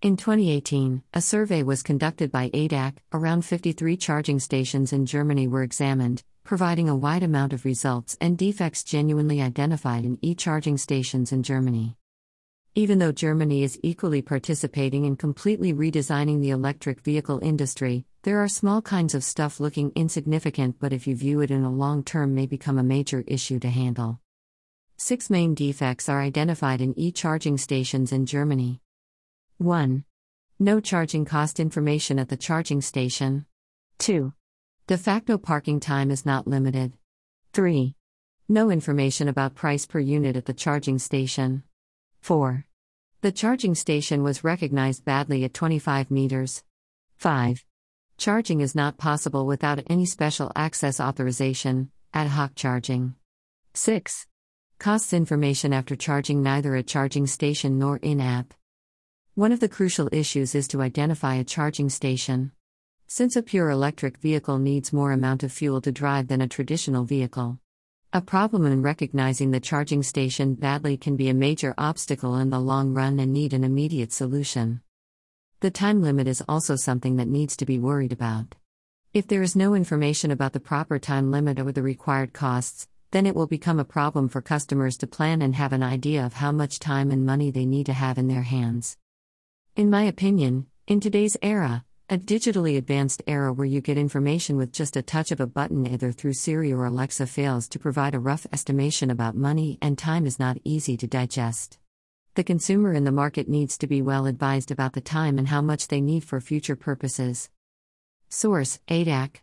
In 2018, a survey was conducted by ADAC. Around 53 charging stations in Germany were examined, providing a wide amount of results and defects genuinely identified in e charging stations in Germany. Even though Germany is equally participating in completely redesigning the electric vehicle industry, there are small kinds of stuff looking insignificant but if you view it in a long term may become a major issue to handle. Six main defects are identified in e charging stations in Germany. 1. No charging cost information at the charging station. 2. De facto parking time is not limited. 3. No information about price per unit at the charging station. 4. The charging station was recognized badly at 25 meters. 5. Charging is not possible without any special access authorization, ad hoc charging. 6. Costs information after charging neither at charging station nor in app. One of the crucial issues is to identify a charging station. Since a pure electric vehicle needs more amount of fuel to drive than a traditional vehicle. A problem in recognizing the charging station badly can be a major obstacle in the long run and need an immediate solution. The time limit is also something that needs to be worried about. If there is no information about the proper time limit or the required costs, then it will become a problem for customers to plan and have an idea of how much time and money they need to have in their hands. In my opinion, in today's era, a digitally advanced era where you get information with just a touch of a button either through Siri or Alexa fails to provide a rough estimation about money and time is not easy to digest. The consumer in the market needs to be well advised about the time and how much they need for future purposes. Source ADAC